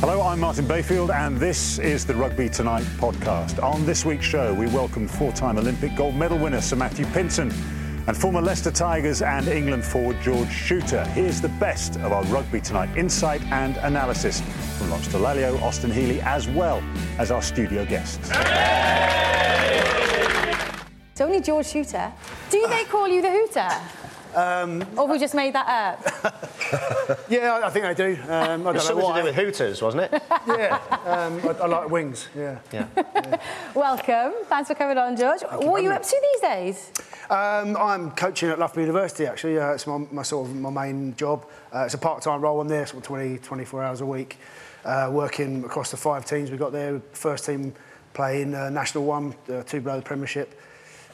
Hello, I'm Martin Bayfield, and this is the Rugby Tonight podcast. On this week's show, we welcome four time Olympic gold medal winner Sir Matthew Pinsent and former Leicester Tigers and England forward George Chuter. Here's the best of our Rugby Tonight insight and analysis from Lawrence Dallaglio, Austin Healey, as well as our studio guests. It's only George Chuter. Do they call you the Hooter? Um, or have we just made that up? yeah, I, I think I do. Um, I don't know Something why. to do with Hooters, wasn't it? Yeah, um, I, I like wings. Yeah. yeah. Welcome. Thanks for coming on, George. what are you up to these days? Um, I'm coaching at Loughborough University. Actually, uh, it's my, my sort of my main job. Uh, it's a part-time role. I'm there sort of 20, 24 hours a week, uh, working across the five teams we've got there. First team playing uh, National One, uh, two below the Premiership.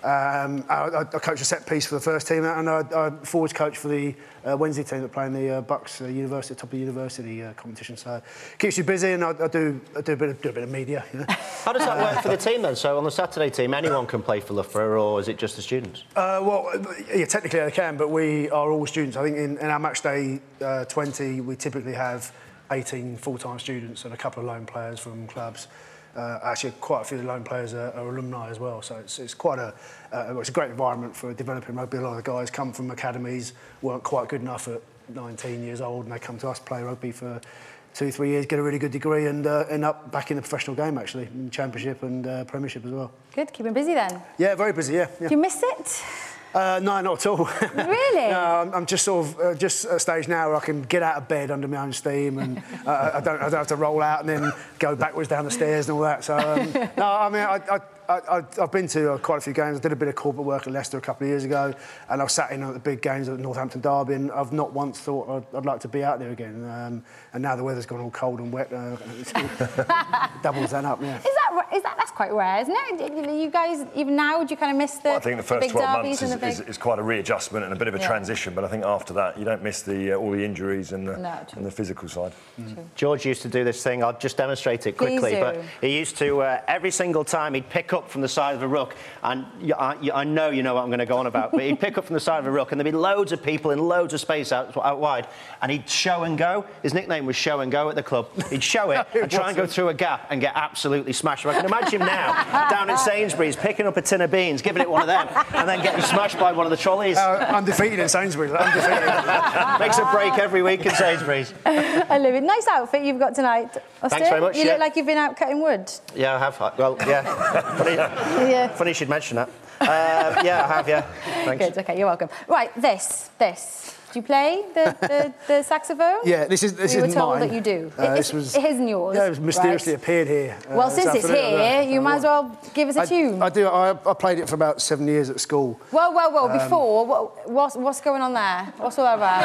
Um, I, I, I coach a set piece for the first team, and I, I forwards coach for the uh, Wednesday team that play in the uh, BUCS uh, University, top of the university uh, competition. So it keeps you busy, and I, I do I do a bit of, do a bit of media. You know? How does that work for the team then? So on the Saturday team, anyone can play for Loughborough, or is it just the students? Uh, well, yeah, technically they can, but we are all students. I think in, in our match day uh, 20, we typically have 18 full-time students and a couple of loan players from clubs. Uh, actually, quite a few of the loan players are, are alumni as well, so it's, it's quite a uh, it's a great environment for developing rugby. A lot of the guys come from academies, weren't quite good enough at 19 years old, and they come to us play rugby for two, three years, get a really good degree, and uh, end up back in the professional game actually, in Championship and uh, Premiership as well. Good, keeping busy then. Yeah, very busy. Yeah. yeah. Do you miss it? Uh, no, not at all. Really? no, I'm, I'm just sort of uh, just at a stage now where I can get out of bed under my own steam, and uh, I don't I don't have to roll out and then go backwards down the stairs and all that. So um, no, I mean I. I I, have been to uh, quite a few games. I did a bit of corporate work at Leicester a couple of years ago, and I've sat in at the big games at Northampton Derby, and I've not once thought I'd, I'd like to be out there again. Um, and now the weather's gone all cold and wet, uh, doubles that up. Yeah. Is that is that that's quite rare, isn't it? You guys even now do you kind of miss the? Well, I think the first big 12 months is, big... is, is quite a readjustment and a bit of a Yeah. transition, but I think after that you don't miss the uh, all the injuries and the, No, and the physical side. George used to do this thing. I'll just demonstrate it quickly. But he used to uh, every single time he'd pick up from the side of a ruck, and you, I, you, I know you know what I'm going to go on about. But he'd pick up from the side of a ruck, and there'd be loads of people in loads of space out, out wide, and he'd show and go. His nickname was Show and Go at the club. He'd show it and try and go through a gap and get absolutely smashed. I can imagine him now down at Sainsbury's picking up a tin of beans, giving it one of them, and then getting smashed by one of the trolleys. Uh, undefeated in Sainsbury's. Undefeated. Makes a break every week in Sainsbury's. I love it. Nice outfit you've got tonight. Austin. very much, You yeah. look like you've been out cutting wood. Yeah, I have. Well, yeah. funny, Yeah. funny you should mention that. Uh, yeah, I have, yeah. Thanks. Good. Okay, you're welcome. Right, this, this. Do you play the, the, the saxophone? Yeah, this is this we were is told mine. that you do. Uh, It- this it's- was it isn't yours, Yeah, it was mysteriously right. appeared here. uh, Well, since it's here, I you might as well give us a I, tune. I do. I, I played it for about seven years at school. Whoa, whoa, whoa! Um, Before, what, what's, what's going on there? What's all that about?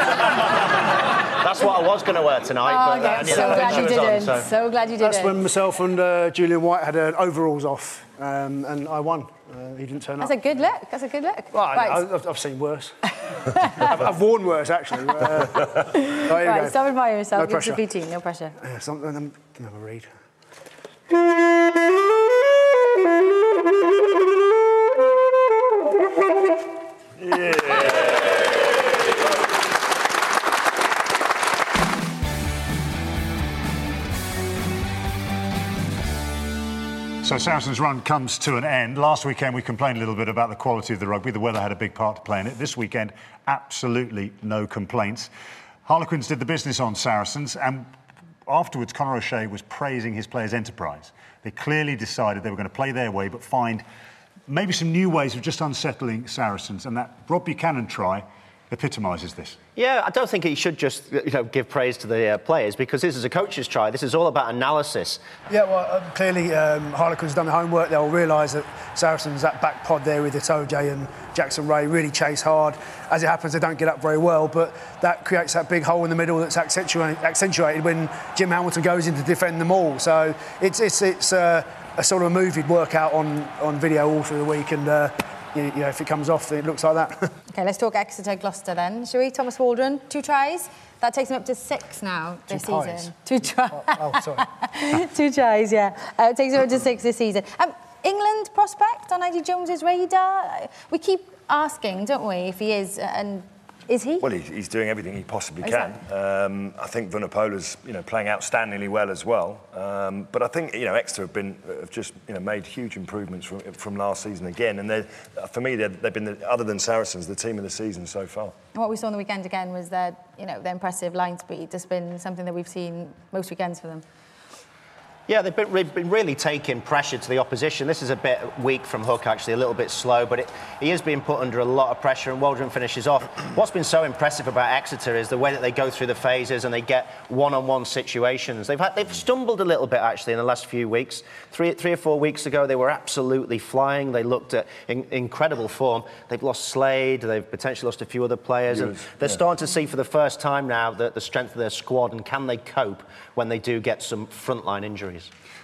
That's what I was going to wear tonight, oh, but uh, I okay. knew So that glad you didn't. on, so. So glad you didn't. That's when myself and uh, Julian White had an overalls off, um, and I won. Uh, he didn't turn That's up. That's a good look. That's a good look. Well, I- right, I, have I've seen worse. I've, I've worn worse, actually. Uh, here we right. Stop admiring yourself. No Give us a pressure. BT. No pressure. Yeah, something. I'm can have a read. So Saracens' run comes to an end. Last weekend we complained a little bit about the quality of the rugby. The weather had a big part to play in it. This weekend, absolutely no complaints. Harlequins did the business on Saracens, and afterwards, Conor O'Shea was praising his players' enterprise. They clearly decided they were going to play their way, but find maybe some new ways of just unsettling Saracens, and that Rob Buchanan try epitomises this. Yeah, I don't think he should just you know give praise to the uh, players because this is a coach's try. This is all about analysis. Yeah, well, uh, clearly um, Harlequins done the homework. They'll realise that Saracens that back pod there with Itoje and Jackson Wray really chase hard. As it happens, they don't get up very well, but that creates that big hole in the middle that's accentuated when Jim Hamilton goes in to defend them all. So it's it's it's uh, a sort of a movie workout on on video all through the week and. Uh, you, you know, if it comes off, it looks like that. okay, let's talk Exeter Gloucester then. Shall we? Thomas Waldrom, two tries. That takes him up to six now this season. Two tries. Oh, oh, sorry. two tries, yeah. Uh, it takes him up to six this season. Um, England prospect on Eddie Jones's radar? We keep asking, don't we, if he is, and is he? Well, he's, he's doing everything he possibly can. Um, I think Vunipola's, you know, playing outstandingly well as well. Um, but I think, you know, Exeter have been have just, you know, made huge improvements from, from last season again. And for me, they've been, the, other than Saracens, the team of the season so far. And what we saw on the weekend again was that, you know, their impressive line speed has been something that we've seen most weekends for them. Yeah, they've been, been, really taking pressure to the opposition. This is a bit weak from Hook, actually, a little bit slow, but it, he is being put under a lot of pressure, and Waldrom finishes off. What's been so impressive about Exeter is the way that they go through the phases and they get one-on-one situations. They've had, they've stumbled a little bit actually in the last few weeks. Three, three or four weeks ago, they were absolutely flying. They looked at in, incredible form. They've lost Slade. They've potentially lost a few other players, and they're yeah. starting to see for the first time now the, the strength of their squad and can they cope when they do get some frontline injuries.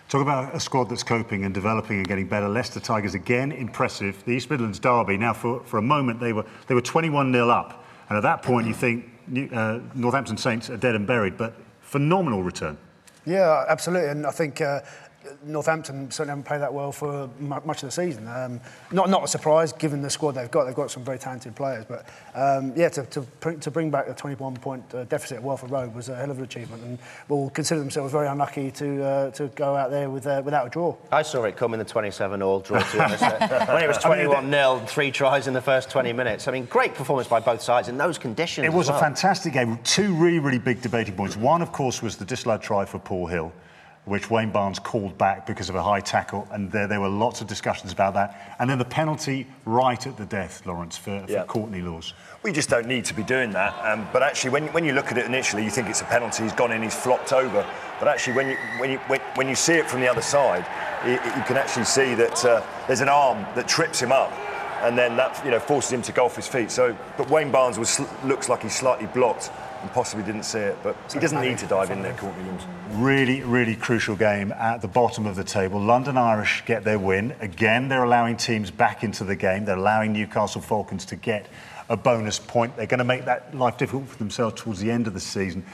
Talk about a squad that's coping and developing and getting better. Leicester Tigers again impressive. The East Midlands derby. Now, for, for a moment, they were they were 21 0 up, and at that point, you think uh, Northampton Saints are dead and buried. But phenomenal return. Yeah, absolutely. And I think uh, Northampton certainly haven't played that well for much of the season. Um, not not a surprise given the squad they've got. They've got some very talented players, but um, yeah, to, to, to bring back the 21 point uh, deficit at Welford Road was a hell of an achievement, and will consider themselves very unlucky to uh, to go out there with uh, without a draw. I saw it come in the 27 all draw. To when it was 21 0 three tries in the first 20 minutes. I mean, great performance by both sides in those conditions. It was well. a fantastic game. Two really really big debating points. One, of course, was the disallowed try for Paul Hill which Wayne Barnes called back because of a high tackle, and there, there were lots of discussions about that. And then the penalty right at the death, Lawrence, for, for yeah. Courtney Lawes. We just don't need to be doing that. Um, but actually, when, when you look at it initially, you think it's a penalty. He's gone in, he's flopped over. But actually, when you, when you, when, when you see it from the other side, it, it, you can actually see that uh, there's an arm that trips him up. And then that you know forces him to go off his feet. So, but Wayne Barnes was, looks like he's slightly blocked and possibly didn't see it. But he doesn't need to dive in there, Courtney Lawes. Really, really crucial game at the bottom of the table. London Irish get their win. Again, they're allowing teams back into the game. They're allowing Newcastle Falcons to get a bonus point. They're going to make that life difficult for themselves towards the end of the season.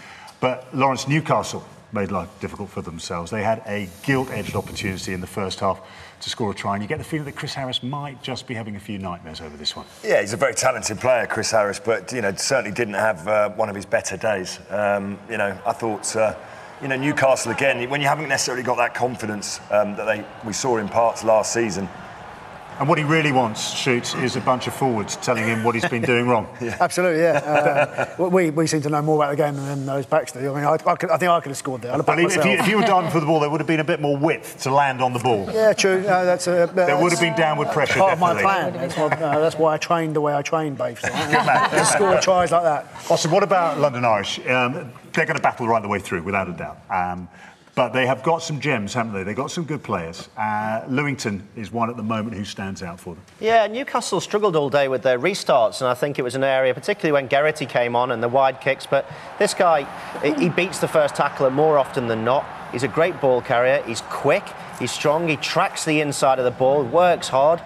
But Lawrence Newcastle made life difficult for themselves. They had a gilt-edged opportunity in the first half to score a try, and you get the feeling that Chris Harris might just be having a few nightmares over this one. Yeah, he's a very talented player, Chris Harris, but you know certainly didn't have uh, one of his better days. Um, you know, I thought. Uh, you know, Newcastle again, when you haven't necessarily got that confidence um, that they, we saw in parts last season, and what he really wants, Shoots, is a bunch of forwards telling him what he's been doing wrong. yeah. Absolutely, yeah. Uh, we, we seem to know more about the game than those backs do. I mean, I, I, could, I think I could have scored there. If you, if you, were diving for the ball, there would have been a bit more width to land on the ball. Yeah, true. No, that's a, there would have been downward pressure. Part definitely. of my plan. That's why, uh, that's why, I trained the way I trained, Babe. So, to score tries like that. Awesome. What about London Irish? Um, they're going to battle right the way through, without a doubt. Um, but they have got some gems, haven't they? They've got some good players. Uh, Lewington is one at the moment who stands out for them. Yeah, Newcastle struggled all day with their restarts, and I think it was an area, particularly when Geraghty came on and the wide kicks. But this guy, he beats the first tackler more often than not. He's a great ball carrier. He's quick. He's strong. He tracks the inside of the ball. Works hard.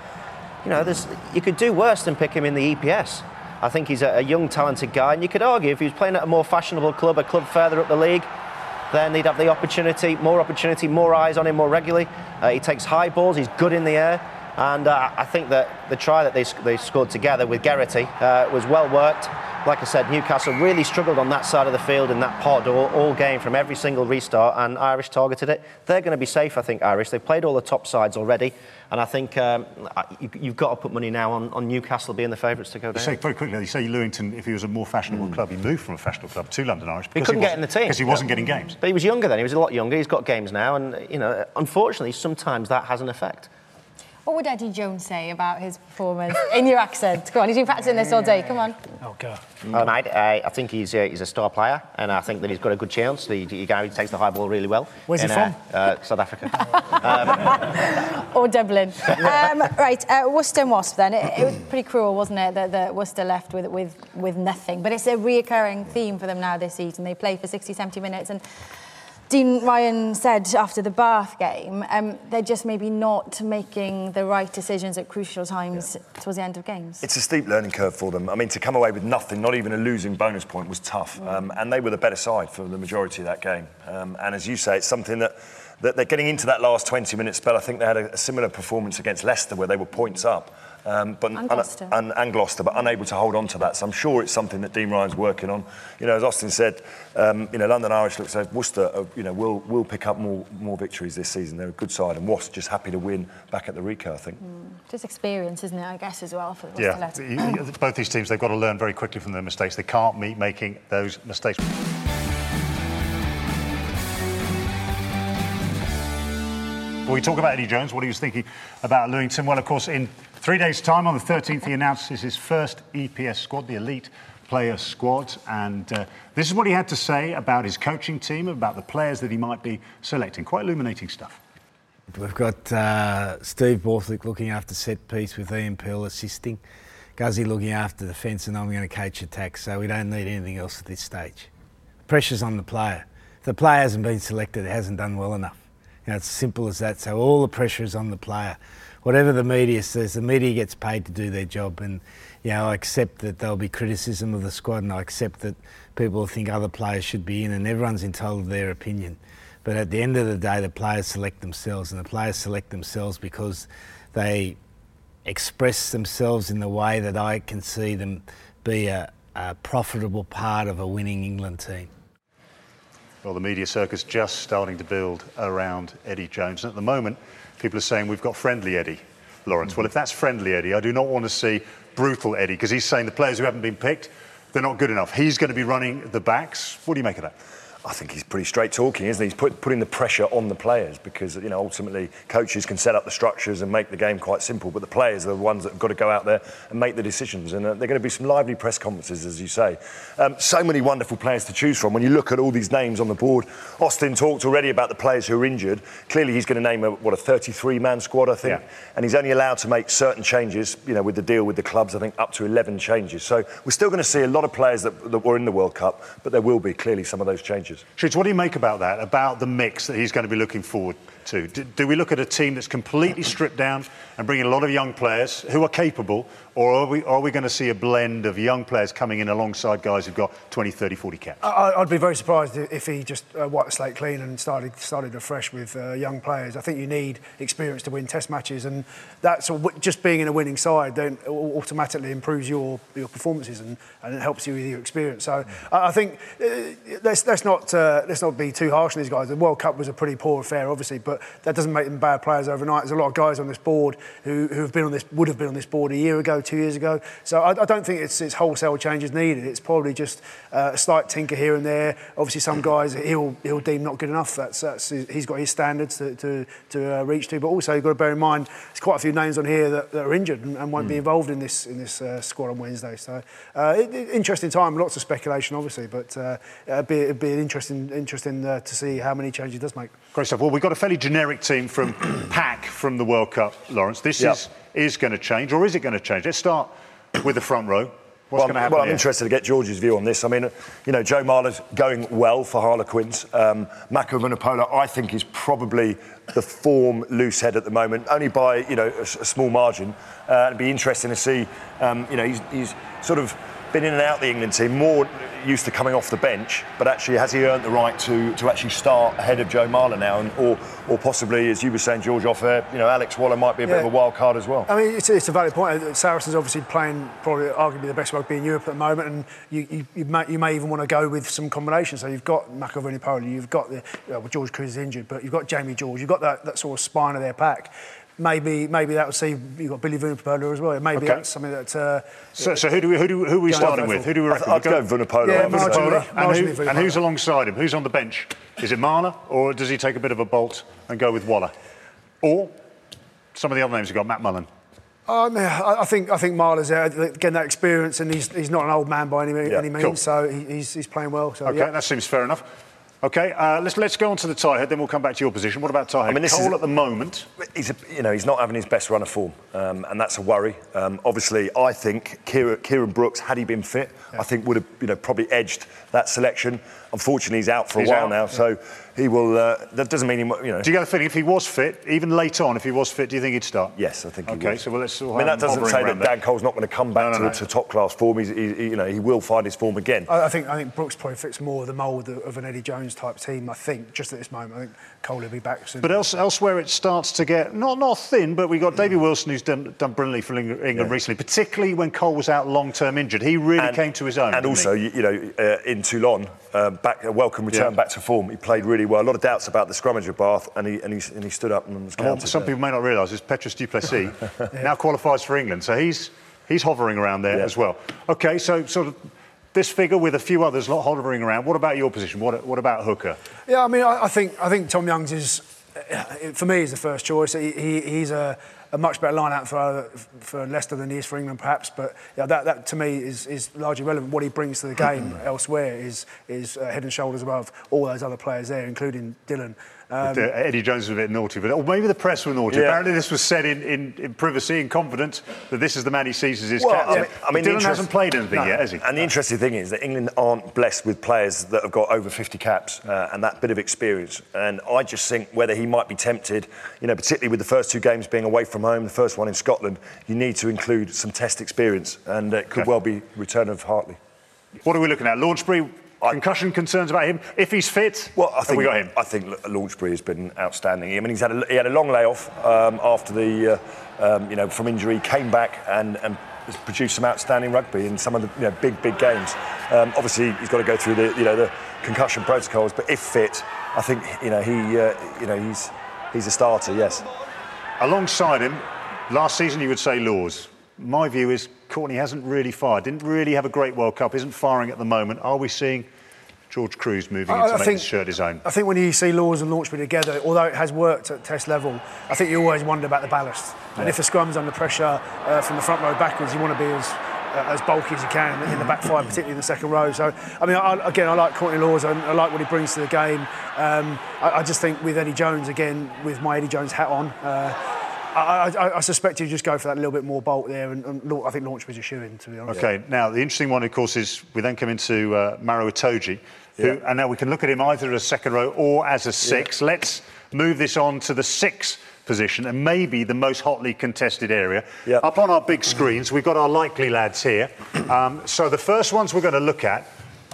You know, you could do worse than pick him in the EPS. I think he's a, a young, talented guy, and you could argue if he was playing at a more fashionable club, a club further up the league, then he'd have the opportunity, more opportunity, more eyes on him more regularly. Uh, he takes high balls, he's good in the air. And uh, I think that the try that they, they scored together with Geraghty uh, was well worked. like I said, Newcastle really struggled on that side of the field in that pod all, all game from every single restart, and Irish targeted it. They're going to be safe, I think, Irish. They've played all the top sides already, and I think um, you, have got to put money now on, on Newcastle being the favourites to go down. You say very quickly, you say Lewington, if he was a more fashionable mm. club, he moved from a fashionable club to London Irish. He couldn't he get in the team because he wasn't getting games. But he was younger then. He was a lot younger. He's got games now, and you know, unfortunately, sometimes that has an effect. What would Eddie Jones say about his performance in your accent? Come on, he's been practicing this all day. Come on. Oh, God. Mm. mate, uh, I think he's, uh, he's a star player, and I think that he's got a good chance. He, he, he takes the high ball really well. Where's in, he from? Uh, uh South Africa. um. or Dublin. Um, right, uh, Worcester and Wasp then. It, it, was pretty cruel, wasn't it, that, that Worcester left with, with, with nothing. But it's a reoccurring theme for them now this season. They play for 60, 70 minutes and Dean Ryan said after the Bath game, um, they're just maybe not making the right decisions at crucial times yeah. towards the end of games. It's a steep learning curve for them. I mean, to come away with nothing, not even a losing bonus point, was tough. Mm. Um, and they were the better side for the majority of that game. Um, and as you say, it's something that, that they're getting into that last 20 minute spell. I think they had a, a similar performance against Leicester where they were points up um, but and Gloucester. And, and, Gloucester, but unable to hold on to that. So I'm sure it's something that Dean Ryan's working on. You know, as Austin said, um, you know, London Irish looks like Worcester, uh, you know, will will pick up more more victories this season. They're a good side, and Wasp just happy to win back at the Ricoh, I think. Mm. Just experience, isn't it? I guess as well for yeah. Both these teams, they've got to learn very quickly from their mistakes. They can't meet making those mistakes. We talk about Eddie Jones, what are you thinking about Lewington. Well, of course, in three days' time, on the 13th, he announces his first EPS squad, the Elite Player Squad. And uh, this is what he had to say about his coaching team, about the players that he might be selecting. Quite illuminating stuff. We've got uh, Steve Borthwick looking after set piece with Ian Peel assisting. Guzzy looking after defence, and I'm going to coach attack, so we don't need anything else at this stage. Pressure's on the player. If the player hasn't been selected, it hasn't done well enough. You know, it's simple as that. So all the pressure is on the player. Whatever the media says, the media gets paid to do their job, and you know, I accept that there'll be criticism of the squad, and I accept that people think other players should be in, and everyone's entitled to their opinion. But at the end of the day, the players select themselves, and the players select themselves because they express themselves in the way that I can see them be a, a profitable part of a winning England team. Well, the media circus just starting to build around Eddie Jones. And at the moment, people are saying we've got friendly Eddie, Lawrence. Mm-hmm. Well, if that's friendly Eddie, I do not want to see brutal Eddie because he's saying the players who haven't been picked, they're not good enough. He's going to be running the backs. What do you make of that? I think he's pretty straight talking, isn't he? He's put, putting the pressure on the players because, you know, ultimately coaches can set up the structures and make the game quite simple, but the players are the ones that have got to go out there and make the decisions. And uh, they're going to be some lively press conferences, as you say. Um, so many wonderful players to choose from. When you look at all these names on the board, Austin talked already about the players who are injured. Clearly, he's going to name a, what a 33-man squad, I think, yeah. and he's only allowed to make certain changes. You know, with the deal with the clubs, I think up to 11 changes. So we're still going to see a lot of players that, that were in the World Cup, but there will be clearly some of those changes. Shoots, what do you make about that, about the mix that he's going to be looking forward to? Do, do, we look at a team that's completely stripped down and bringing a lot of young players who are capable, or are we, are we going to see a blend of young players coming in alongside guys who've got 20, 30, 40 caps? I, would be very surprised if he just uh, wiped the slate clean and started started afresh with uh, young players. I think you need experience to win Test matches, and that's just being in a winning side then automatically improves your your performances and, and it helps you with your experience. So I, I think uh, let's let's not uh, let's not be too harsh on these guys. The World Cup was a pretty poor affair, obviously, but that doesn't make them bad players overnight. There's a lot of guys on this board who, who have been on this would have been on this board a year ago, two years ago. So I, I don't think it's, it's wholesale changes needed. It's probably just uh, a slight tinker here and there. Obviously, some guys he'll he'll deem not good enough. That's, that's he's got his standards to to, to uh, reach to. But also you've got to bear in mind there's quite a few names on here that, that are injured and, and won't mm. be involved in this in this uh, squad on Wednesday. So uh, it, it, interesting time. Lots of speculation, obviously, but uh, it'd, be, it'd be an interesting interesting uh, to see how many changes he does make. Great stuff. Well, we've got a fairly generic team from Pack from the World Cup, Lawrence. This yep. is is going to change, or is it going to change? Let's start with the front row. What's well, going to happen? Well, I'm here? interested to get George's view on this. I mean, you know, Joe Marler's going well for Harlequins. Um, Mako Vunipola, I think, is probably the form loose head at the moment, only by you know a, a small margin. Uh, it'd be interesting to see. Um, you know, he's, he's sort of been in and out the England team, more used to coming off the bench, but actually has he earned the right to, to actually start ahead of Joe Marler now, and, or or possibly, as you were saying, George, off air, you know, Alex Waller might be a bit of a wild card as well. I mean, it's, it's a valid point. Saracens obviously playing probably arguably the best rugby in Europe at the moment, and you, you, you, may, you may even want to go with some combinations. So you've got Mako Vunipola, you've got the well, George Kruis is injured, but you've got Jamie George, you've got that, that sort of spine of their pack. Maybe maybe that will see you've got Billy Vunipola as well. Maybe Okay. that's something that. Uh, So, so who do we who do we, who are we starting with? Who do we I'd- reckon? I'd We go Vunipola. Yeah, over Vunipola. And, Marginally who, Vunipola. and who's alongside him? Who's on the bench? Is it Marler or does he take a bit of a bolt and go with Waller? Or some of the other names you've got Matt Mullan. Um, yeah, I I think I think Marler's there getting that experience, and he's, he's not an old man by any, Yeah, any means, cool. so he, he's, he's playing well. So, Okay, yeah. that seems fair enough. Okay, uh, let's let's go on to the tie head, then we'll come back to your position. What about tie head? I mean, this Cole is- at the moment. He's, a, you know, he's not having his best run of form, um, and that's a worry. Um, obviously, I think Kieran, Kieran Brookes, had he been fit, I think would have, you know, probably edged that selection. Unfortunately, he's out for He's a while out, now, so he will. Uh, that doesn't mean he, mu- you know. Do you get the feeling if he was fit, even late on, if he was fit, do you think he'd start? Yes, I think he Okay, would. so well, let's. I mean, that doesn't say that Dan Cole's not going to come back No, no, to, no. to top class form. He's, he, he- you know, he will find his form again. I, I think I think Brookes probably fits more of the mould of of an Eddie Jones type team. I think just at this moment, I think Cole will be back soon. But else, elsewhere it starts to get not not thin, but we have got Davy Wilson who's done, done brilliantly for England Yeah. recently, particularly when Cole was out long term injured. He really And- came to his own. And also, he? you, you know, uh, in Toulon, uh, back a welcome return Yeah. back to form. He played really well. A lot of doubts about the scrummage of Bath, and he and he, and he stood up and was And what counted. some there. people may not realise is Petrus du Plessis now qualifies for England, so he's he's hovering around there Yeah. as well. Okay, so sort of this figure with a few others not hovering around. What about your position? What what about Hooker? Yeah, I mean, I, I think I think Tom Youngs is for me he's the first choice. He, he, he's a, a much better line-out for for Leicester than he is for England, perhaps. But yeah, that, that to me is, is largely relevant. What he brings to the game elsewhere is is uh, head and shoulders above all those other players there, including Dylan. Um, Uh, Eddie Jones was a bit naughty, but or maybe the press were naughty. Yeah. Apparently, this was said in, in, in privacy, in confidence, that this is the man he sees as his Well, captain. I mean- I mean, Dylan interest- hasn't played anything No. yet, has he? And the interesting thing is that England aren't blessed with players that have got over 50 caps uh, and that bit of experience. And I just think whether he might be tempted, you know, particularly with the first two games being away from home, the first one in Scotland, you need to include some test experience, and it could Okay. well be return of Hartley. What are we looking at? Launchbury, concussion concerns about him. If he's fit, Well, I think we got him. I think Launchbury has been outstanding. I mean, he's had a, he had a long layoff um, after the, uh, um, you know, from injury, came back and, and produced some outstanding rugby in some of the you know, big, big games. Um, obviously, he's got to go through the, you know, the concussion protocols, but if fit, I think, you know, he, uh, you know, he's, he's a starter. Yes. Alongside him, last season you would say Lawes. My view is Courtney hasn't really fired, didn't really have a great World Cup, isn't firing at the moment. Are we seeing George Kruis moving in to make this shirt his own? I think when you see Lawes and Launchbury together, although it has worked at test level, I think you always wonder about the ballast. And if the scrum's under pressure uh, from the front row backwards, you want to be as uh, as bulky as you can in the back five, particularly in the second row. So, I mean, I, again, I like Courtney Lawes. I, I like what he brings to the game. Um, I, I just think with Eddie Jones, again, with my Eddie Jones hat on, uh, I, I, I suspect you just go for that little bit more bolt there. And, and I think Launchbury's a shoe in, to be honest. Okay, now the interesting one, of course, is we then come into uh, Maro Itoje, who, Yeah. and now we can look at him either as second row or as a six. Let's move this on to the six position and maybe the most hotly contested area. Yeah. Up on our big screens, we've got our likely lads here. Um, so the first ones we're going to look at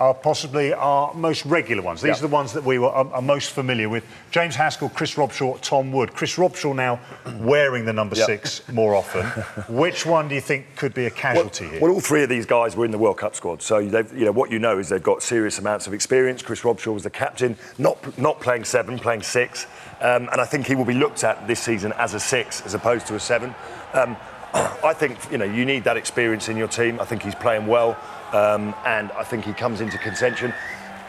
are possibly our most regular ones. These Yeah. are the ones that we were, are, are most familiar with. James Haskell, Chris Robshaw, Tom Wood. Chris Robshaw now wearing the number Yeah. six more often. Which one do you think could be a casualty here? Well, all three of these guys were in the World Cup squad, so they've, you know what you know is they've got serious amounts of experience. Chris Robshaw was the captain, not not playing seven, playing six, um, and I think he will be looked at this season as a six as opposed to a seven. Um, I think you know you need that experience in your team. I think he's playing well, um, and I think he comes into contention.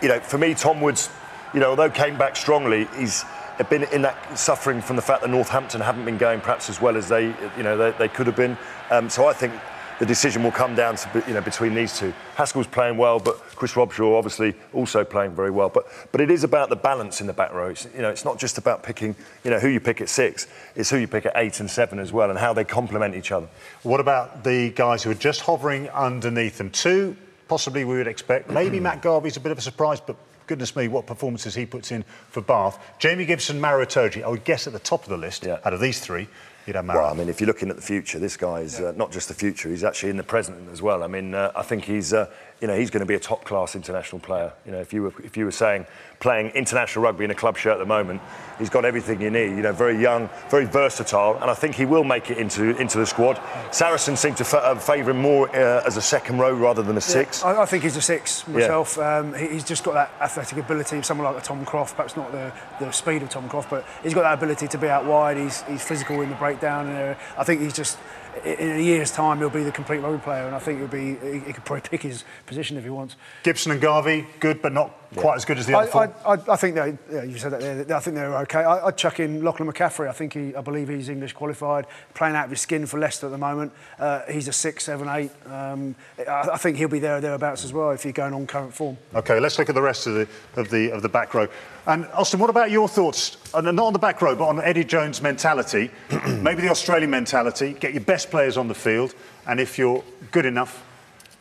You know, for me, Tom Woods, you know, although came back strongly, he's been in that suffering from the fact that Northampton haven't been going perhaps as well as they, you know, they, they could have been. Um, so I think the decision will come down to you know between these two. Haskell's playing well, but Chris Robshaw obviously also playing very well. But but it is about the balance in the back row. It's, you know, it's not just about picking you know who you pick at six. It's who you pick at eight and seven as well, and how they complement each other. What about the guys who are just hovering underneath them? Two, possibly we would expect. Maybe Matt Garvey's a bit of a surprise, but goodness me, what performances he puts in for Bath. Jamie Gibson, Maro Itoje, I would guess at the top of the list Yeah. out of these three. He don't matter. Well, I mean, if you're looking at the future, this guy is uh, not just the future; he's actually in the present as well. I mean, uh, I think he's, uh, you know, he's going to be a top-class international player. You know, if you were if you were saying playing international rugby in a club shirt at the moment, he's got everything you need. You know, very young, very versatile, and I think he will make it into into the squad. Saracen seem to f- uh, favour him more uh, as a second row rather than a six. I, I think he's a six myself. Um, he, he's just got that athletic ability. Of someone like a Tom Croft, perhaps not the, the speed of Tom Croft, but he's got that ability to be out wide. He's, he's physical in the breakdown, and uh, I think he's just in a year's time he'll be the complete rugby player, and I think he'll be he, he could probably pick his position if he wants. Gibson and Garvey, good, but not quite as good as the other I, four. I, I, I think they, yeah, you said that there. I think they're okay. I, I'd chuck in Lachlan McCaffrey. I think he, I believe he's English qualified, playing out of his skin for Leicester at the moment. Uh, he's a six, seven, eight. Um, I, I think he'll be there or thereabouts as well if you're going on current form. Okay, let's look at the rest of the of the of the back row. And Austin, what about your thoughts? uh, Not on the back row, but on Eddie Jones' mentality, maybe the Australian mentality. Get your best players on the field, and if you're good enough,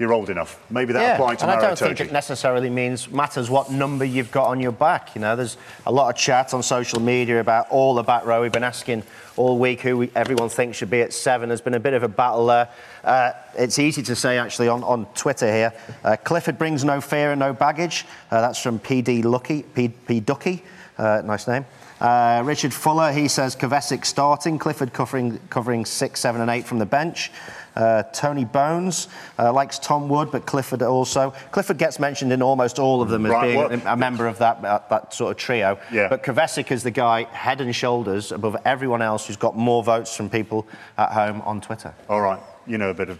you're old enough. Maybe that yeah, applying to and I don't think it necessarily means matters what number you've got on your back. You know, there's a lot of chat on social media about all the back row. We've been asking all week who we, everyone thinks should be at seven. There's been a bit of a battle there. Uh, it's easy to say actually on, on Twitter here. Uh, Clifford brings no fear and no baggage. Uh, that's from PD Lucky, P, P Ducky. Uh, nice name. Uh, Richard Fuller, he says Kvesic starting, Clifford covering, covering six, seven, and eight from the bench. Uh, Tony Bones uh, likes Tom Wood, but Clifford also. Clifford gets mentioned in almost all of them as Right, being well- a, a member of that, uh, that sort of trio. Yeah. But Kvesic is the guy head and shoulders above everyone else who's got more votes from people at home on Twitter. All right, you know a bit of,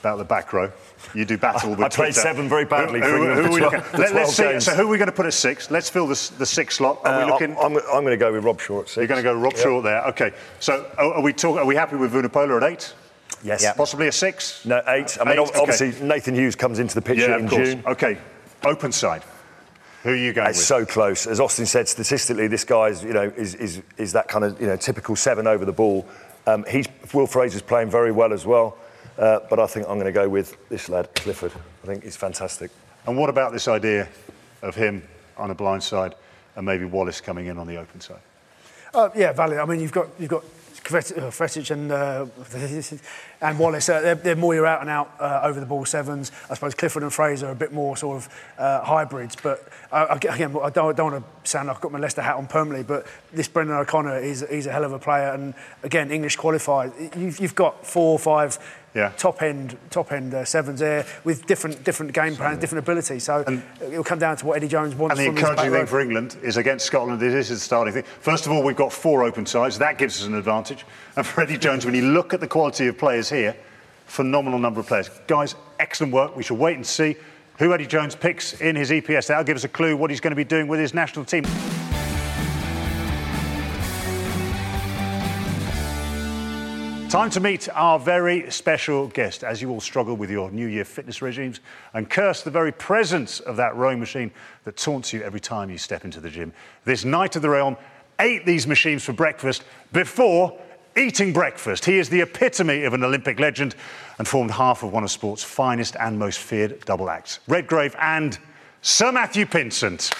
about the back row. You do battle with I played Twitter. seven very badly Who, for who, who for are we 12 looking- Let, us see. So who are we going to put at six? Let's fill the, the six slot. Are Uh, we looking? I'm, I'm going to go with Robshaw. at six. You're going to go Rob Yeah. Short there. Okay. So are, are we talk, Are we happy with Vunipola at eight? Yes. Yeah. Possibly a six. No, eight. I mean, Eight, ob- okay. obviously, Nathan Hughes comes into the picture Yeah, in course. June. Okay. Open side. Who are you going It's with? so close. As Austin said, statistically, this guy's, you know, is, is, is that kind of, you know, typical seven over the ball. Um, he's, Will Fraser's playing very well as well. Uh, but I think I'm going to go with this lad, Clifford. I think he's fantastic. And what about this idea of him on a blind side and maybe Wallace coming in on the open side? Uh, yeah, valid. I mean, you've got you've got Kvesic uh, and uh, and Wallace. Uh, they're, they're more your out and out uh, over the ball sevens. I suppose Clifford and Fraser are a bit more sort of uh, hybrids. But uh, again, I don't, don't want to sound like I've got my Leicester hat on permanently. But this Brendon O'Connor is he's a hell of a player, and again, English qualified. You've, you've got four or five. Yeah. Top end, top end uh, sevens there with different different game plans, different abilities. So it'll come down to what Eddie Jones wants. And the encouraging thing for England is against Scotland, it is the starting thing. First of all, we've got four open sides. That gives us an advantage. And for Eddie Jones, when you look at the quality of players here, phenomenal number of players. Guys, excellent work. We shall wait and see who Eddie Jones picks in his EPS. That'll give us a clue what he's going to be doing with his national team. Time to meet our very special guest. As you all struggle with your New Year fitness regimes and curse the very presence of that rowing machine that taunts you every time you step into the gym, this Knight of the Realm ate these machines for breakfast before eating breakfast. He is the epitome of an Olympic legend and formed half of one of sport's finest and most feared double acts. Redgrave and Sir Matthew Pinsent.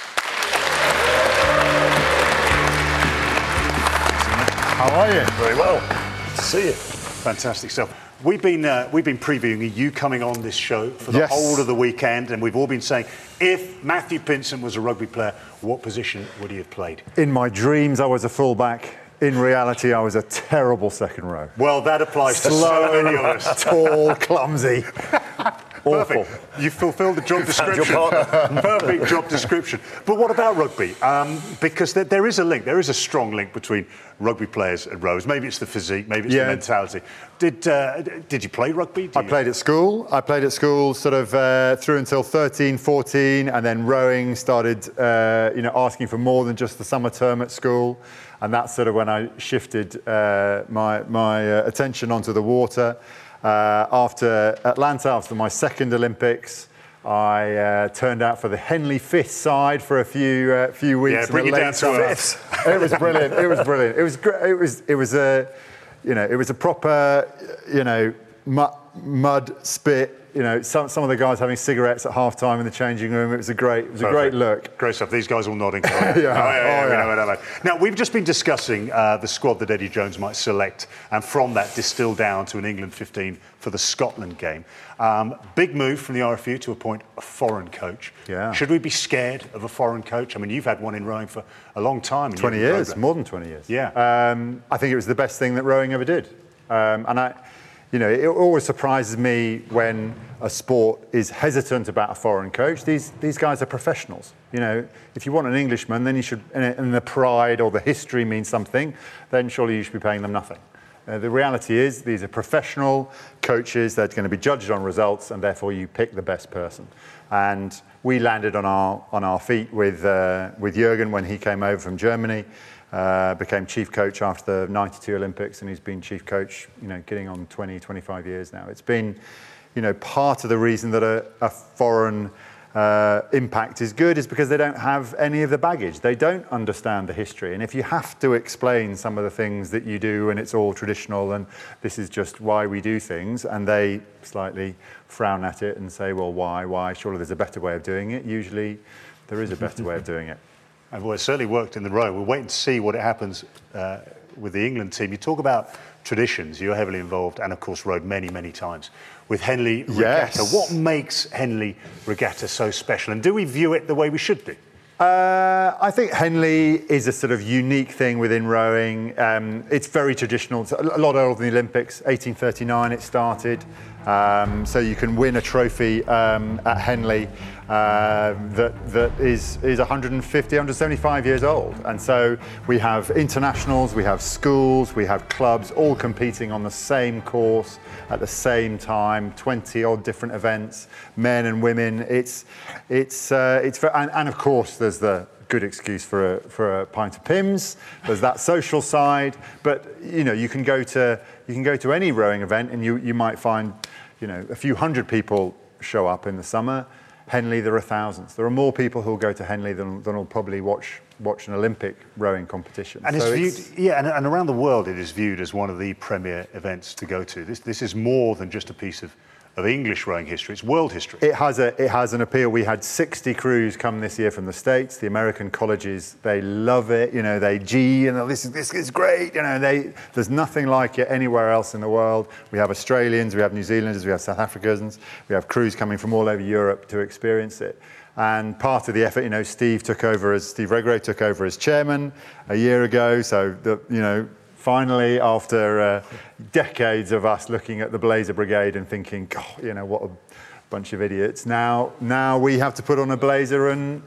How are you? Very well. To see you. Fantastic stuff. We've been, uh, we've been previewing you coming on this show for the Yes. whole of the weekend, and we've all been saying if Matthew Pinsent was a rugby player, what position would he have played? In my dreams, I was a fullback. In reality, I was a terrible second row. Well, that applies to so many of us. tall, clumsy. Awful. Perfect. You fulfilled the job your description. Perfect job description. But what about rugby? Um, because there, there is a link. There is a strong link between rugby players and rowers. Maybe it's the physique. Maybe it's Yeah. the mentality. Did uh, did you play rugby? Did I you- played at school. I played at school sort of uh, through until 13, 14, and then rowing started, uh, you know, asking for more than just the summer term at school. And that's sort of when I shifted uh, my, my uh, attention onto the water. Uh, after Atlanta, after my second Olympics, I uh, turned out for the Henley Fifth side for a few uh, few weeks. Yeah, bring it down to earth. It was brilliant. It was brilliant. It was great. It was it was a you know it was a proper you know mud, mud spit You know, some, some of the guys having cigarettes at half time in the changing room. It was a great, it was a great look. Great stuff. These guys all nodding. yeah. Yeah. Oh, yeah, Oh, yeah. we know, we know. Now, we've just been discussing uh, the squad that Eddie Jones might select, and from that distill down to an England 15 for the Scotland game. Um, big move from the RFU to appoint a foreign coach. Yeah. Should we be scared of a foreign coach? I mean, you've had one in rowing for a long time. 20 years, progressed. more than 20 years. Yeah. Um, I think it was the best thing that rowing ever did. Um, and I, you know, it always surprises me when a sport is hesitant about a foreign coach. These, these guys are professionals. You know, if you want an Englishman, then you should, and the pride or the history means something, then surely you should be paying them nothing. Uh, the reality is, these are professional coaches. They're going to be judged on results, and therefore you pick the best person. And we landed on our on our feet with uh, with Jurgen when he came over from Germany, uh, became chief coach after the '92 Olympics, and he's been chief coach, you know, getting on 20, 25 years now. It's been, you know, part of the reason that a, a foreign uh, impact is good is because they don't have any of the baggage. They don't understand the history. And if you have to explain some of the things that you do and it's all traditional and this is just why we do things, and they slightly frown at it and say, well, why, why? Surely there's a better way of doing it. Usually there is a better way of doing it. And well, certainly worked in the row. We're waiting to see what it happens uh, with the England team. You talk about traditions. You're heavily involved, and of course, rowed many, many times with Henley Regatta. Yes. What makes Henley Regatta so special, and do we view it the way we should do? Uh, I think Henley is a sort of unique thing within rowing. Um, it's very traditional. It's a lot older than the Olympics. 1839 it started. Um, so you can win a trophy um, at Henley uh, that, that is, is 150, 175 years old. And so we have internationals, we have schools, we have clubs all competing on the same course at the same time, 20 odd different events, men and women. It's, it's, uh, it's and, and of course, there's the good excuse for a, for a pint of Pimm's. There's that social side, but you know, you can go to you can go to any rowing event, and you, you might find you know a few hundred people show up in the summer. Henley, there are thousands. There are more people who'll go to Henley than, than will probably watch watch an Olympic rowing competition. And So it's viewed, yeah, and, and around the world, it is viewed as one of the premier events to go to. This, this is more than just a piece of, of English rowing history; it's world history. It has a it has an appeal. We had 60 crews come this year from the states. The American colleges they love it. You know they gee, you know this is this is great. You know they there's nothing like it anywhere else in the world. We have Australians, we have New Zealanders, we have South Africans, we have crews coming from all over Europe to experience it. And part of the effort, you know, Steve took over as Steve Redgrave took over as chairman a year ago. So the you know finally, after uh, decades of us looking at the Blazer Brigade and thinking, God, you know, what a bunch of idiots. Now, now we have to put on a blazer and.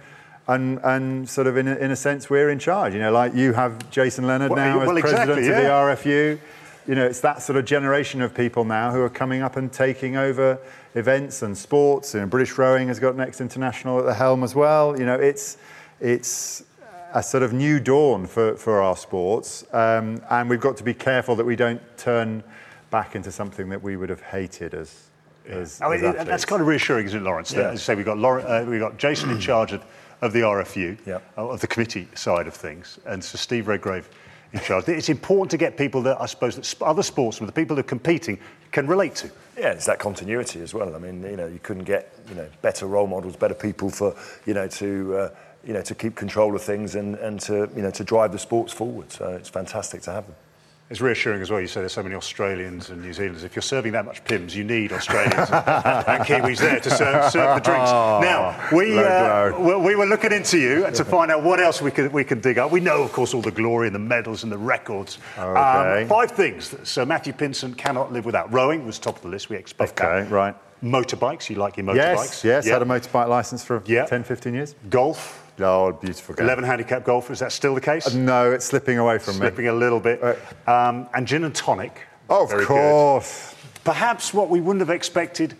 And, and sort of in a, in a sense we're in charge you know like you have Jason Leonard Well, now as well, president exactly, of the. RFU you know it's that sort of generation of people now who are coming up and taking over events and sports and British rowing has got next international at the helm as well you know it's it's a sort of new dawn for, for our sports, um, and we've got to be careful that we don't turn back into something that we would have hated as. as, I mean, as that's kind of reassuring, isn't it, Lawrence? That, Yeah. As I say, we've got, Laura, uh, we've got Jason in charge of, of the RFU, Yeah. uh, of the committee side of things, and so Steve Redgrave in charge. It's important to get people that I suppose that other sportsmen, the people who are competing, can relate to. Yeah, it's that continuity as well. I mean, you know, you couldn't get you know better role models, better people for you know to uh, you know to keep control of things and, and to you know to drive the sports forward. So it's fantastic to have them. It's reassuring as well. You say there's so many Australians and New Zealanders. If you're serving that much Pimm's, you need Australians and, and Kiwis there to serve, serve the drinks. now, we, uh, we we were looking into you to find out what else we could, we could dig up. We know, of course, all the glory and the medals and the records. Um, Okay. five things that Sir Matthew Pinsent cannot live without. Rowing was top of the list. We expect Okay, that. right. Motorbikes. You like your motorbikes? Yes, yes, Yeah. had a motorbike license for Yeah. 10, 15 years. Golf. Oh, beautiful game. 11 handicap golfer. Is that still the case? No, it's slipping away from Slipping me. Slipping a little bit. Um, and gin and tonic. Oh, of Very good. course. Perhaps what we wouldn't have expected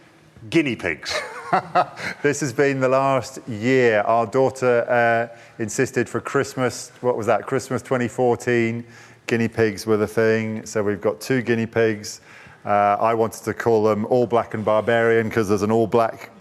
guinea pigs. This has been the last year. Our daughter uh, insisted for Christmas, what was that, Christmas 2014, guinea pigs were the thing. So we've got two guinea pigs. Uh, I wanted to call them all black and barbarian because there's an all black,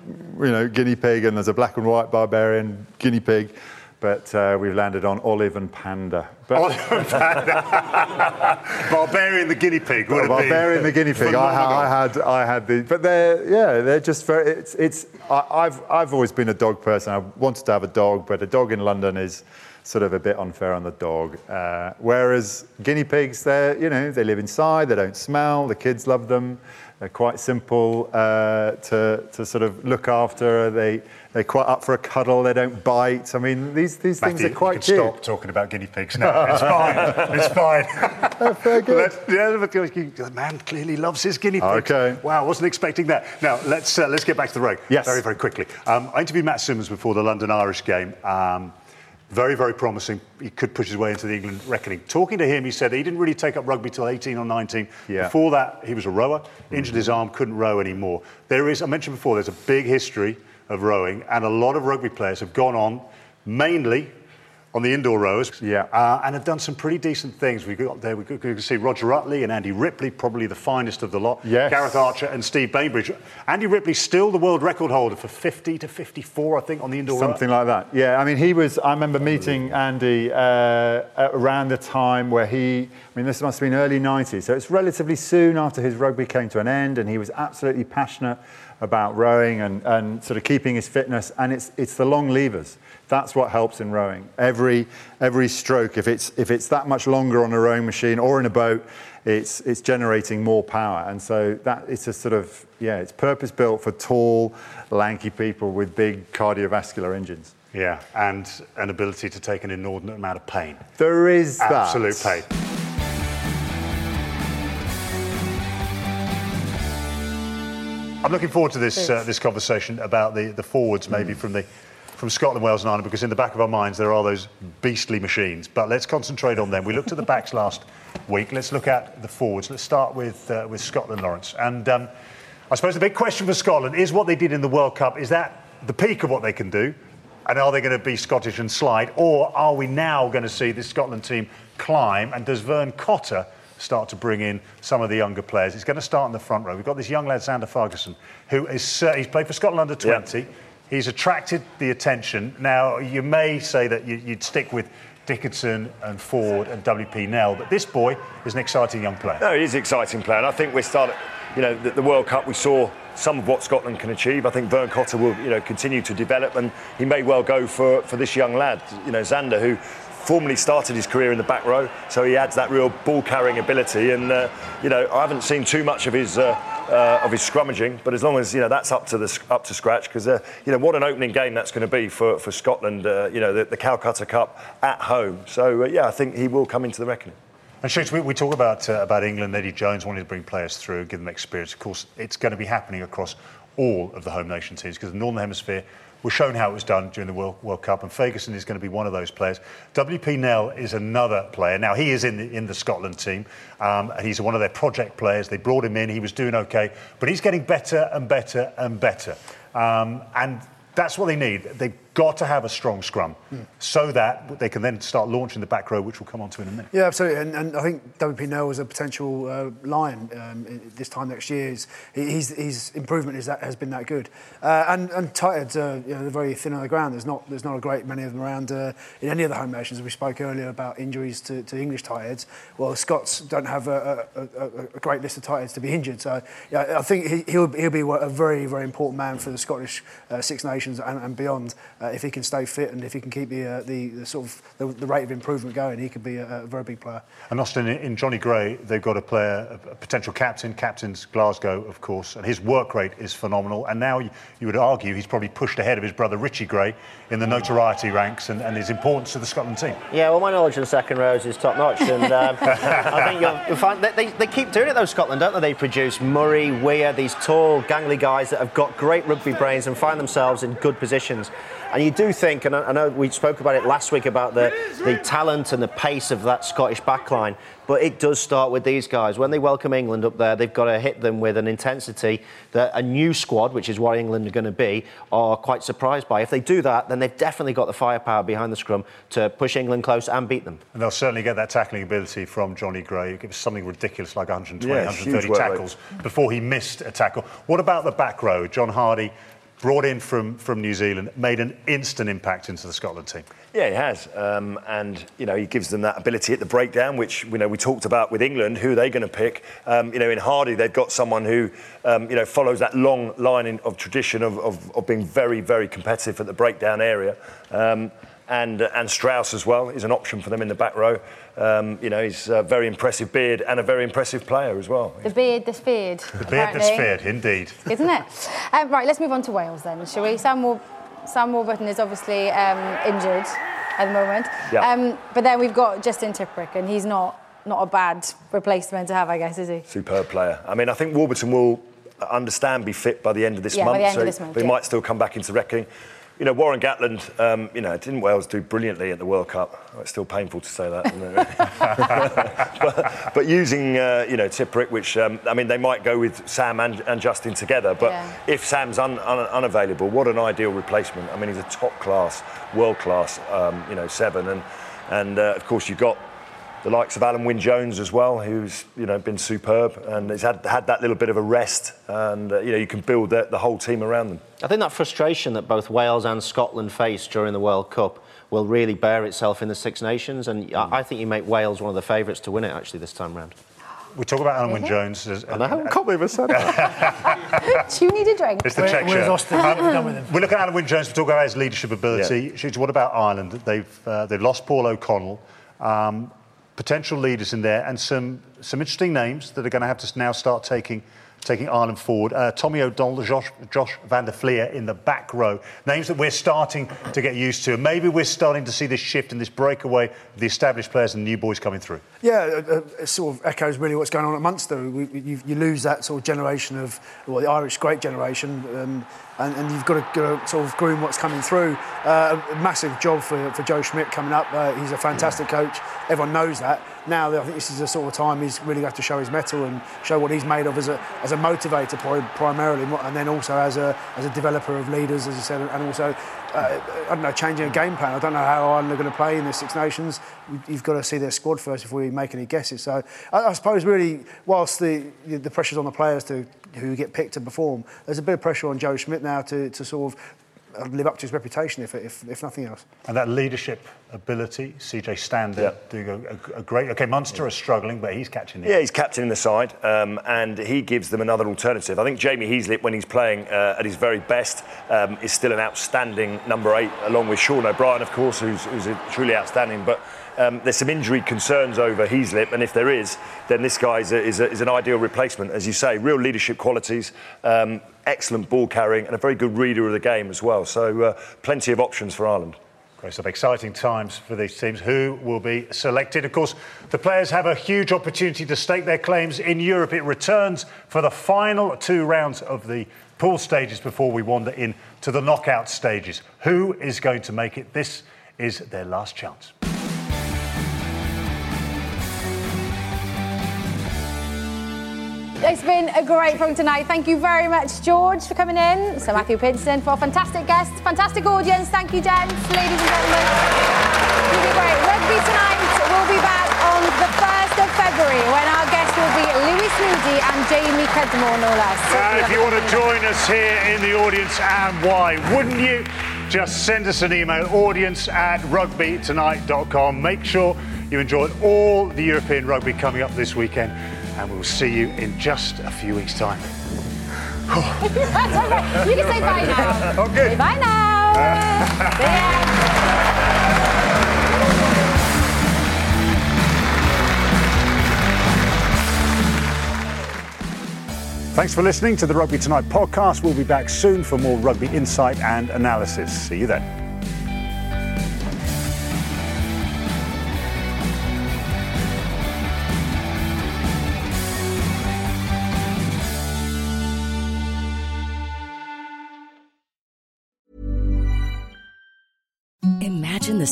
you know, guinea pig and there's a black and white barbarian guinea pig. but uh, we've landed on olive and panda. But, Olive and panda. Barbarian the guinea pig. would it be? Barbarian the guinea pig. I. I had, I had the, but they're, yeah, they're just very. It's, it's. I, I've, I've always been a dog person. I wanted to have a dog, but a dog in London is sort of a bit unfair on the dog. Uh, whereas guinea pigs, they're, you know, they live inside. They don't smell. The kids love them. They're quite simple uh, to, to sort of look after. They, they're quite up for a cuddle. They don't bite. I mean, these, these things are quite you can cute. stop talking about guinea pigs now. It's fine. It's fine. Very good. Let's- yeah, the man clearly loves his guinea pigs. Okay. Wow, I wasn't expecting that. Now let's uh, let's get back to the road. Yes. Very very quickly. Um, I interviewed Matt Simmons before the London Irish game. Um, very very promising. He could push his way into the England reckoning. Talking to him, he said he didn't really take up rugby till 18 or 19. Yeah. Before that, he was a rower. Hmm. Injured his arm, couldn't row anymore. There is, I mentioned before, there's a big history of rowing, and a lot of rugby players have gone on, mainly on the indoor rowers, Yeah. uh, and have done some pretty decent things. We got there, we could, see Roger Utley and Andy Ripley, probably the finest of the lot. Yes. Gareth Archer and Steve Bainbridge. Andy Ripley's still the world record holder for 50 to 54, I think, on the indoor. Something like that. Yeah, I mean, he was. I remember meeting Andy uh, around the time where he. I mean, this must have been early '90s, so it's relatively soon after his rugby came to an end, and he was absolutely passionate about rowing and, and sort of keeping his fitness. And it's it's the long levers. That's what helps in rowing. Every every stroke, if it's if it's that much longer on a rowing machine or in a boat, it's it's generating more power. And so that it's a sort of yeah, it's purpose built for tall, lanky people with big cardiovascular engines. Yeah, and an ability to take an inordinate amount of pain. There is that. Absolute pain. I'm looking forward to this uh, this conversation about the, the forwards, maybe from the from Scotland, Wales, and Ireland, because in the back of our minds there are those beastly machines. But let's concentrate on them. We looked at the backs last week. Let's look at the forwards. Let's start with uh, with Scotland, Lawrence. And um, I suppose the big question for Scotland is what they did in the World Cup. Is that the peak of what they can do? And are they going to be Scottish and slide? Or are we now going to see this Scotland team climb? And does Vern Cotter start to bring in some of the younger players? He's going to start in the front row. We've got this young lad, Zander Fagerson, who is uh, he's played for Scotland under 20. He's attracted the attention. Now, you may say that you, you'd stick with Dickinson and Ford and WP Nel, but this boy is an exciting young player. No, it is an exciting player, and I think we're starting. You know, the, the World Cup, we saw some of what Scotland can achieve. I think Vern Cotter will, you know, continue to develop, and he may well go for, for this young lad, you know, Zander, who formerly started his career in the back row, so he adds that real ball carrying ability. And uh, you know, I haven't seen too much of his. Uh, uh, of his scrummaging, but as long as you know that's up to the up to scratch, because uh, you know what an opening game that's going to be for for Scotland. Uh, you know the, the Calcutta Cup at home. So uh, yeah, I think he will come into the reckoning. And Shoots, we, we talk about uh, about England, Eddie Jones wanting to bring players through, give them experience. Of course, it's going to be happening across all of the home nation teams because the Northern Hemisphere was shown how it was done during the World, World Cup, and Ferguson is going to be one of those players. WP Nel is another player. Now he is in the, in the Scotland team. Um, he's one of their project players. They brought him in. He was doing okay, but he's getting better and better and better. Um, and that's what they need. They've got to have a strong scrum so that they can then start launching the back row, which we'll come on to in a minute. Yeah, absolutely. And, and I think WP Nel is a potential uh, lion um, this time next year. His, his, improvement is that, has been that good. Uh, and and uh, you know, they're very thin on the ground. There's not there's not a great many of them around uh, in any of the home nations. We spoke earlier about injuries to, to English tight. Well, Scots don't have a, a, a, a great list of tight to be injured. So yeah, I think he, he'll, he'll be a very, very important man for the Scottish uh, Six Nations and, and beyond. Uh, if he can stay fit and if he can keep the, uh, the, the sort of the, the rate of improvement going, he could be a, a very big player. And Austin, in in Jonny Gray, they've got a player, a potential captain, captain's Glasgow, of course, and his work rate is phenomenal. And now you, you would argue he's probably pushed ahead of his brother Richie Gray in the notoriety ranks and, and his importance to the Scotland team. Yeah, well, my knowledge of the second rows is top notch, and um, I think you'll, you'll find that they, they keep doing it, though, Scotland, don't they? They produce Murray, Weir, these tall, gangly guys that have got great rugby brains and find themselves in good positions. And you do think, and I, I know we spoke about it last week about the, the talent and the pace of that Scottish backline, but it does start with these guys. When they welcome England up there, they've got to hit them with an intensity that a new squad, which is what England are going to be, are quite surprised by. If they do that, then they've definitely got the firepower behind the scrum to push England close and beat them. And they'll certainly get that tackling ability from Jonny Gray. He gives something ridiculous like 120, Yeah, 130 huge rate. tackles before he missed a tackle. What about the back row? John Hardie, brought in from, from New Zealand, made an instant impact into the Scotland team. Yeah, he has, um, and you know he gives them that ability at the breakdown, which you know we talked about with England. Who are they going to pick? Um, you know, in Hardie, they've got someone who um, you know follows that long line in, of tradition of, of, of, being very, very competitive at the breakdown area. Um, and, and Strauss as well is an option for them in the back row. Um, you know, he's a very impressive beard and a very impressive player as well. The beard that's feared. The beard that's feared, indeed. Isn't it? Um, right, let's move on to Wales then, shall we? Sam, War- Sam Warburton is obviously um, injured at the moment. Yeah. Um, but then we've got Justin Tipuric, and he's not, not a bad replacement to have, I guess, is he? Superb player. I mean, I think Warburton will understand be fit by the end of this Yeah, by month. the end of this month, he yeah. might still come back into reckoning. You know, Warren Gatland, um, you know, didn't Wales do brilliantly at the World Cup? It's still painful to say that. but, but using, uh, you know, Tipuric, which, um, I mean, they might go with Sam and, and Justin together. But Yeah. if Sam's un, un, unavailable, what an ideal replacement. I mean, he's a top class, world class, um, you know, seven. And, and uh, of course, you've got the likes of Alun Wyn Jones as well, who's you know been superb and has had had that little bit of a rest, and uh, you know you can build the, the whole team around them. I think that frustration that both Wales and Scotland faced during the World Cup will really bear itself in the Six Nations, and I I think you make Wales one of the favourites to win it actually this time round. We talk about Alun Wyn Jones. As, I know, I can't believe I said that. Do you need a drink? It's the Where- check where's. Austin? What have we done with? We look at Alun Wyn Jones. We talk about his leadership ability. Sheets, What about Ireland? They've uh, they've lost Paul O'Connell. Um, potential leaders in there, and some some interesting names that are going to have to now start taking taking Ireland forward. Uh, Tommy O'Donnell, Josh, Josh van der Flier in the back row. Names that we're starting to get used to. Maybe we're starting to see this shift and this breakaway of the established players and the new boys coming through. Yeah, uh, uh, it sort of echoes really what's going on at Munster. We, you, you lose that sort of generation of, well, the Irish great generation, um, and, and you've got to, got to sort of groom what's coming through. Uh, a massive job for, for Joe Schmidt coming up. Uh, he's a fantastic coach. Everyone knows that. Now, I think this is the sort of time he's really got to show his mettle and show what he's made of as a, as a motivator primarily, and then also as a, as a developer of leaders, as I said, and also uh, I don't know, changing a game plan. I don't know how Ireland are going to play in the Six Nations. You've got to see their squad first before you make any guesses. So I, I suppose really, whilst the the pressure's on the players to who get picked to perform, there's a bit of pressure on Joe Schmidt now to, to sort of live up to his reputation, if, if, if nothing else. And that leadership ability, CJ Stander Yeah. doing a, a, a great. Okay, Munster are struggling, but he's catching it. Yeah, he's captaining the side, um, and he gives them another alternative. I think Jamie Heaslip, when he's playing uh, at his very best, um, is still an outstanding number eight, along with Sean O'Brien, of course, who's, who's a truly outstanding. But um, there's some injury concerns over Heaslip, and if there is, then this guy is, a, is, a, is an ideal replacement, as you say. Real leadership qualities, um, excellent ball carrying, and a very good reader of the game as well. So uh, plenty of options for Ireland. Great stuff. Exciting times for these teams. Who will be selected? Of course, the players have a huge opportunity to stake their claims in Europe. It returns for the final two rounds of the pool stages before we wander in to the knockout stages. Who is going to make it? This is their last chance. It's been a great program tonight. Thank you very much, George, for coming in. Sir Matthew Pinsent for a fantastic guest, fantastic audience. Thank you, gents, ladies and gentlemen. You've been great. Rugby tonight will be back on the 1st of February when our guests will be Lewis Moody and Jamie Cudmore, no less. And uh, if you want to join us here in the audience, and why wouldn't you? Just send us an email, audience at rugbytonight.com. Make sure you enjoyed all the European rugby coming up this weekend, and we'll see you in just a few weeks' time. you can say bye now. Okay. Say bye now. Thanks for listening to the Rugby Tonight podcast. We'll be back soon for more rugby insight and analysis. See you then.